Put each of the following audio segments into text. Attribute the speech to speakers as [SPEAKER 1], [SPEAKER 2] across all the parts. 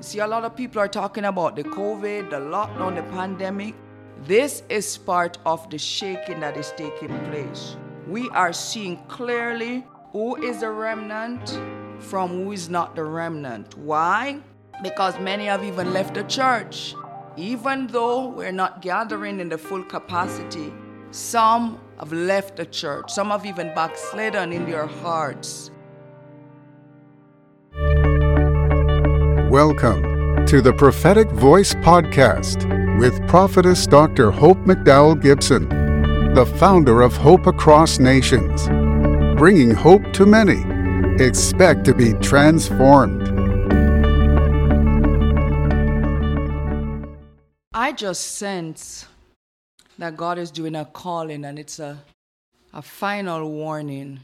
[SPEAKER 1] See, a lot of people are talking about the COVID, the lockdown, the pandemic. This is part of the shaking that is taking place. We are seeing clearly who is the remnant from who is not the remnant. Why? Because many have even left the church. Even though we're not gathering in the full capacity, some have left the church. Some have even backslidden in their hearts.
[SPEAKER 2] Welcome to the Prophetic Voice Podcast with Prophetess Dr. Hope McDowell Gibson, the founder of Hope Across Nations, bringing hope to many. Expect to be transformed.
[SPEAKER 1] I just sense that God is doing a calling and it's a, a final warning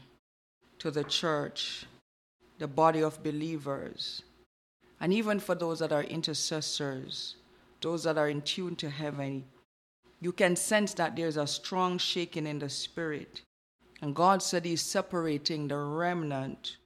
[SPEAKER 1] to the church, the body of believers and even for those that are intercessors, those that are in tune to heaven, you can sense that there's a strong shaking in the spirit. And God said He's separating the remnant,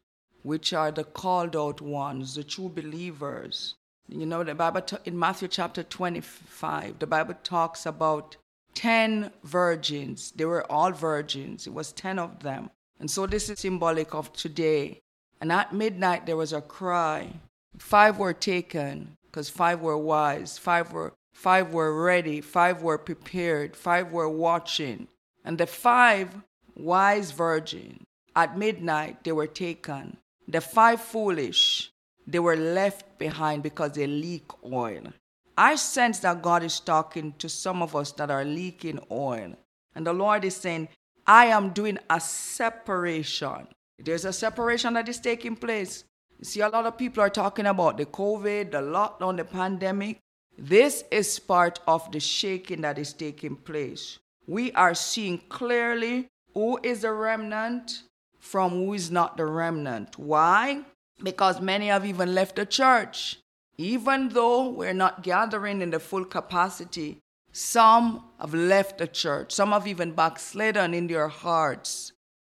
[SPEAKER 1] which are the called out ones, the true believers. You know, the Bible in Matthew chapter 25, the Bible talks about 10 virgins. They were all virgins, it was 10 of them. And so this is symbolic of today. And at midnight, there was a cry Five were taken because five were wise, five were, five were ready, five were prepared, five were watching. And the five wise virgins, at midnight, they were taken. The five foolish, they were left behind because they leak oil. I sense that God is talking to some of us that are leaking oil. And the Lord is saying, I am doing a separation. There's a separation that is taking place. You see, a lot of people are talking about the COVID, the lockdown, the pandemic. This is part of the shaking that is taking place. We are seeing clearly who is the remnant from who is not the remnant. Why? Because many have even left the church. Even though we're not gathering in the full capacity, some have left the church. Some have even backslidden in their hearts.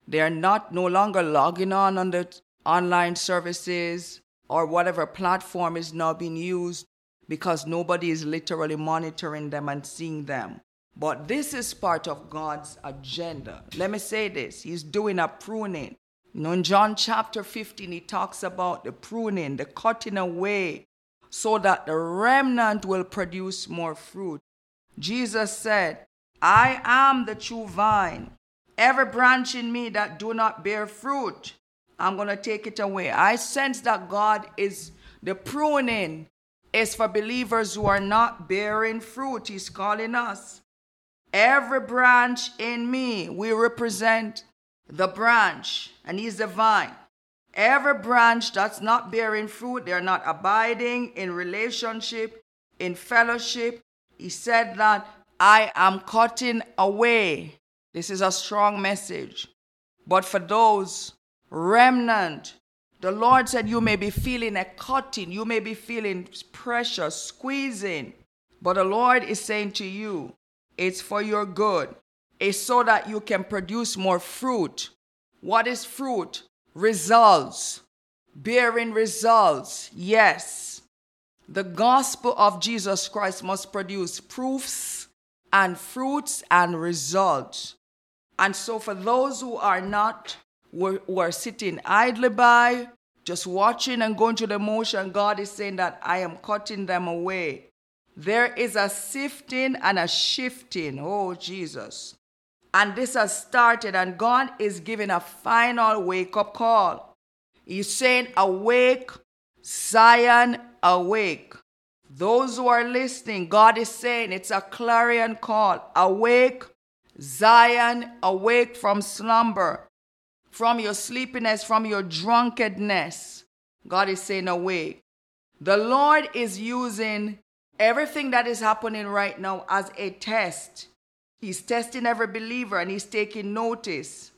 [SPEAKER 1] They are not no longer logging on on the online services or whatever platform is now being used because nobody is literally monitoring them and seeing them. But this is part of God's agenda. Let me say this He's doing a pruning. You know, in John chapter 15, he talks about the pruning, the cutting away, so that the remnant will produce more fruit. Jesus said, I am the true vine. Every branch in me that do not bear fruit, I'm going to take it away. I sense that God is the pruning is for believers who are not bearing fruit. He's calling us. Every branch in me, we represent the branch, and He's the vine. Every branch that's not bearing fruit, they're not abiding in relationship, in fellowship. He said that I am cutting away. This is a strong message. But for those remnant. The Lord said, You may be feeling a cutting, you may be feeling pressure, squeezing. But the Lord is saying to you, It's for your good. It's so that you can produce more fruit. What is fruit? Results. Bearing results. Yes. The gospel of Jesus Christ must produce proofs and fruits and results. And so, for those who are not were, were sitting idly by, just watching and going through the motion, God is saying that I am cutting them away. There is a sifting and a shifting. Oh, Jesus. And this has started, and God is giving a final wake up call. He's saying, Awake, Zion, awake. Those who are listening, God is saying it's a clarion call. Awake, Zion, awake from slumber from your sleepiness, from your drunkenness. God is saying, awake. The Lord is using everything that is happening right now as a test. He's testing every believer and He's taking notice.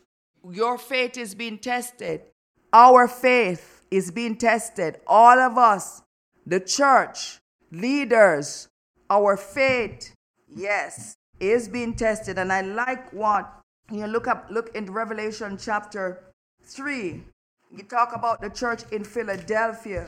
[SPEAKER 1] Your faith is being tested. Our faith is being tested. All of us, the church, leaders, our faith, yes, is being tested. And I like what you look up, look in Revelation chapter 3. You talk about the church in Philadelphia.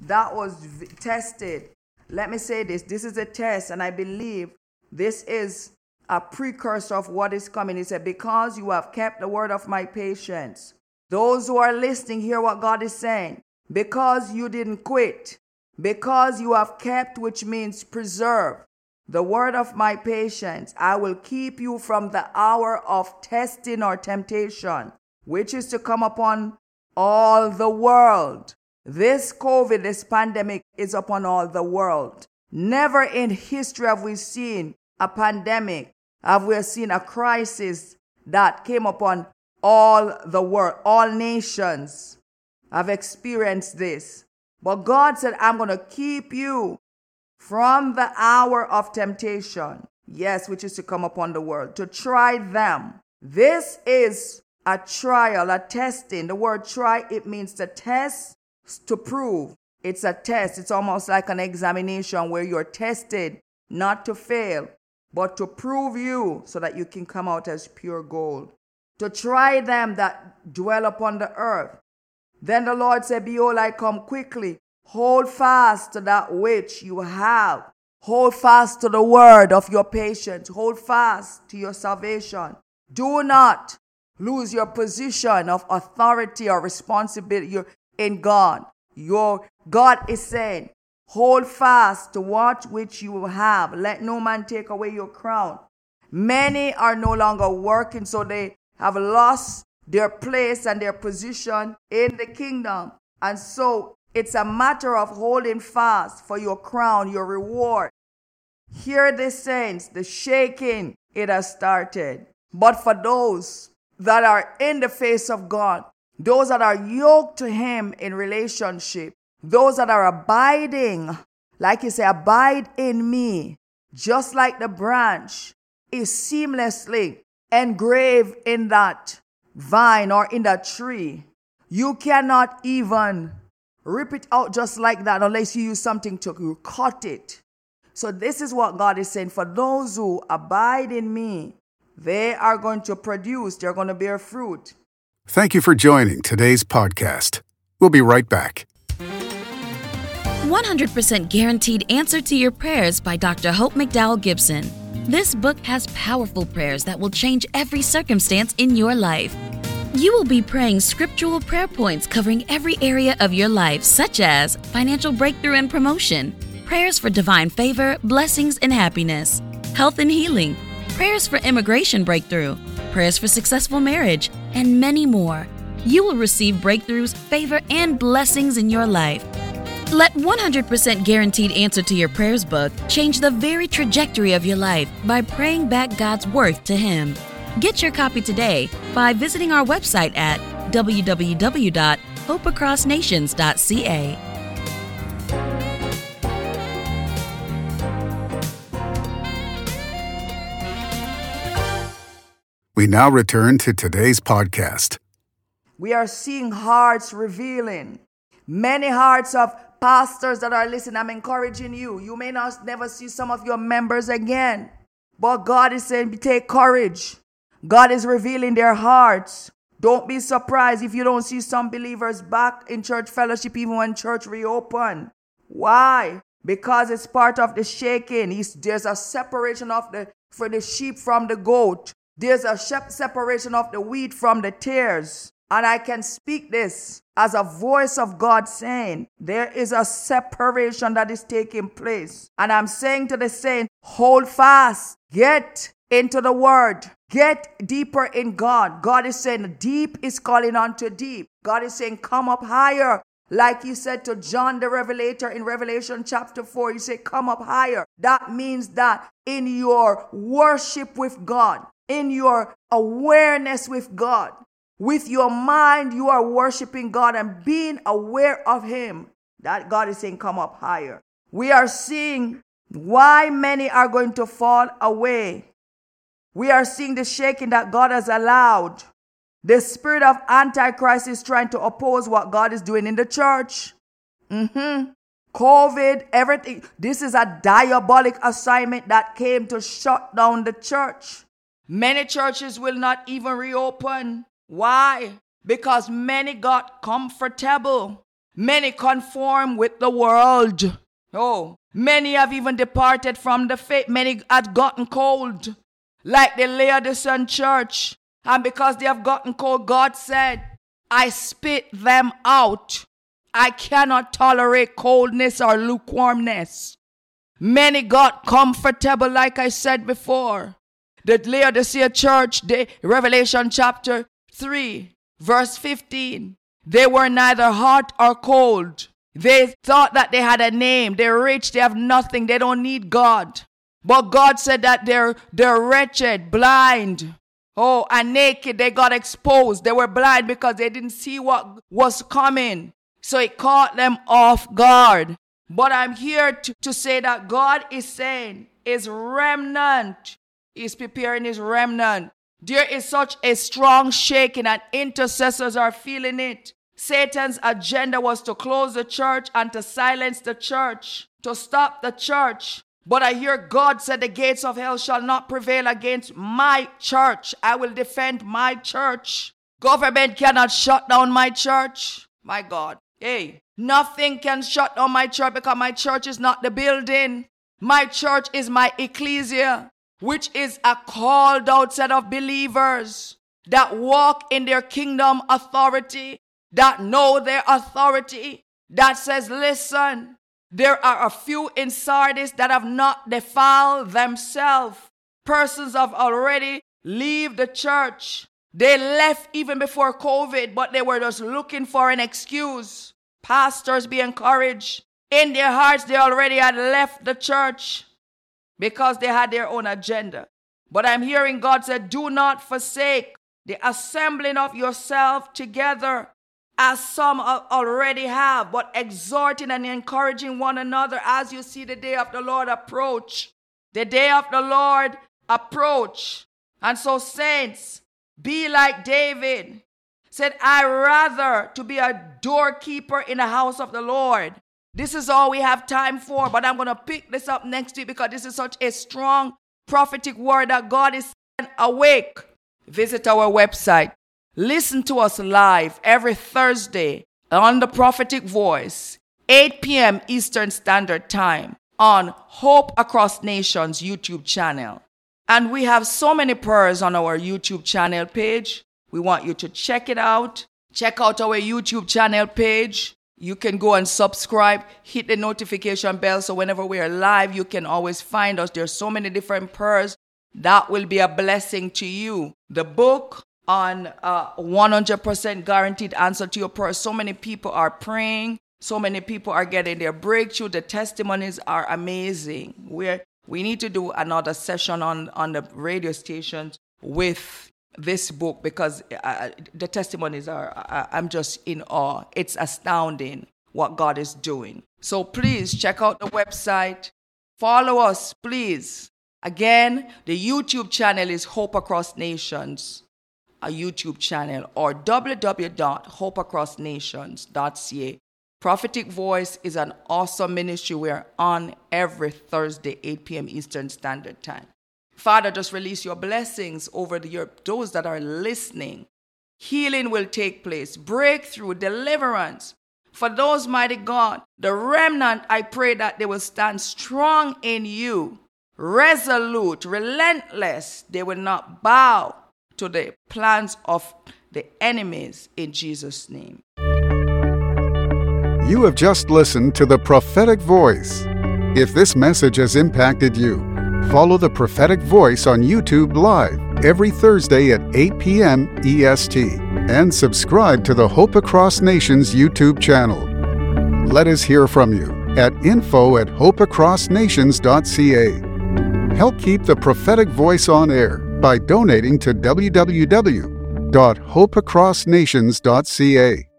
[SPEAKER 1] that was v- tested. Let me say this this is a test, and I believe this is a precursor of what is coming. He said, Because you have kept the word of my patience. Those who are listening hear what God is saying. Because you didn't quit. Because you have kept, which means preserve, the word of my patience, I will keep you from the hour of testing or temptation, which is to come upon all the world. This COVID, this pandemic is upon all the world. Never in history have we seen a pandemic, have we seen a crisis that came upon all the world, all nations have experienced this. But God said, I'm going to keep you from the hour of temptation, yes, which is to come upon the world, to try them. This is a trial, a testing. The word try, it means to test, to prove. It's a test. It's almost like an examination where you're tested not to fail, but to prove you so that you can come out as pure gold. To try them that dwell upon the earth. Then the Lord said, Behold, I come quickly. Hold fast to that which you have. Hold fast to the word of your patience. Hold fast to your salvation. Do not lose your position of authority or responsibility in God. Your God is saying, hold fast to what which you have. Let no man take away your crown. Many are no longer working, so they have lost their place and their position in the kingdom. And so it's a matter of holding fast for your crown, your reward. Hear this, saints, the shaking, it has started. But for those that are in the face of God, those that are yoked to Him in relationship, those that are abiding, like you say, abide in me, just like the branch is seamlessly engraved in that vine or in that tree. You cannot even rip it out just like that unless you use something to cut it. So, this is what God is saying for those who abide in me, they are going to produce, they're going to bear fruit.
[SPEAKER 2] Thank you for joining today's podcast. We'll be right back.
[SPEAKER 3] 100% Guaranteed Answer to Your Prayers by Dr. Hope McDowell Gibson. This book has powerful prayers that will change every circumstance in your life. You will be praying scriptural prayer points covering every area of your life, such as financial breakthrough and promotion, prayers for divine favor, blessings, and happiness, health and healing, prayers for immigration breakthrough, prayers for successful marriage, and many more. You will receive breakthroughs, favor, and blessings in your life. Let 100% Guaranteed Answer to Your Prayers book change the very trajectory of your life by praying back God's worth to Him. Get your copy today by visiting our website at www.hopeacrossnations.ca.
[SPEAKER 2] We now return to today's podcast.
[SPEAKER 1] We are seeing hearts revealing. Many hearts of pastors that are listening, I'm encouraging you. You may not never see some of your members again, but God is saying, take courage. God is revealing their hearts. Don't be surprised if you don't see some believers back in church fellowship even when church reopen. Why? Because it's part of the shaking. there's a separation of the for the sheep from the goat. There's a separation of the wheat from the tares. And I can speak this as a voice of God saying, there is a separation that is taking place. And I'm saying to the saint, hold fast, get into the word, get deeper in God. God is saying, deep is calling unto deep. God is saying, come up higher. Like he said to John the Revelator in Revelation chapter 4, he said, Come up higher. That means that in your worship with God, in your awareness with God, with your mind, you are worshiping God and being aware of Him. That God is saying, Come up higher. We are seeing why many are going to fall away. We are seeing the shaking that God has allowed. The spirit of Antichrist is trying to oppose what God is doing in the church. Mm-hmm. COVID, everything. This is a diabolic assignment that came to shut down the church. Many churches will not even reopen. Why? Because many got comfortable. Many conform with the world. Oh, many have even departed from the faith. Many had gotten cold, like the Laodicean church. And because they have gotten cold, God said, I spit them out. I cannot tolerate coldness or lukewarmness. Many got comfortable, like I said before. The Laodicea church, the Revelation chapter 3, verse 15. They were neither hot or cold. They thought that they had a name. They're rich. They have nothing. They don't need God. But God said that they're, they're wretched, blind, oh, and naked. They got exposed. They were blind because they didn't see what was coming. So it caught them off guard. But I'm here to, to say that God is saying his remnant is preparing his remnant. There is such a strong shaking, and intercessors are feeling it. Satan's agenda was to close the church and to silence the church, to stop the church. But I hear God said, The gates of hell shall not prevail against my church. I will defend my church. Government cannot shut down my church. My God. Hey, nothing can shut down my church because my church is not the building. My church is my ecclesia, which is a called out set of believers that walk in their kingdom authority, that know their authority, that says, listen, there are a few in Sardis that have not defiled themselves. Persons have already leave the church. They left even before COVID, but they were just looking for an excuse. Pastors be encouraged. In their hearts, they already had left the church because they had their own agenda. But I'm hearing God said, Do not forsake the assembling of yourself together, as some already have, but exhorting and encouraging one another as you see the day of the Lord approach. The day of the Lord approach. And so, saints, be like David said, I rather to be a doorkeeper in the house of the Lord. This is all we have time for, but I'm going to pick this up next week because this is such a strong prophetic word that God is awake. Visit our website. Listen to us live every Thursday on the prophetic voice, 8 p.m. Eastern Standard Time on Hope Across Nations YouTube channel. And we have so many prayers on our YouTube channel page. We want you to check it out. Check out our YouTube channel page. You can go and subscribe, hit the notification bell so whenever we are live, you can always find us. There's so many different prayers that will be a blessing to you. The book on uh, 100% guaranteed answer to your prayer. So many people are praying. So many people are getting their breakthrough. The testimonies are amazing. we we need to do another session on, on the radio stations with this book because uh, the testimonies are, uh, I'm just in awe. It's astounding what God is doing. So please check out the website. Follow us, please. Again, the YouTube channel is Hope Across Nations, a YouTube channel, or www.hopeacrossnations.ca. Prophetic Voice is an awesome ministry. We're on every Thursday, 8 p.m. Eastern Standard Time. Father, just release your blessings over the, those that are listening. Healing will take place, breakthrough, deliverance. For those, mighty God, the remnant, I pray that they will stand strong in you, resolute, relentless. They will not bow to the plans of the enemies in Jesus' name.
[SPEAKER 2] You have just listened to the prophetic voice. If this message has impacted you, Follow the prophetic voice on YouTube live every Thursday at 8 p.m. EST and subscribe to the Hope Across Nations YouTube channel. Let us hear from you at info at hopeacrossnations.ca. Help keep the prophetic voice on air by donating to www.hopeacrossnations.ca.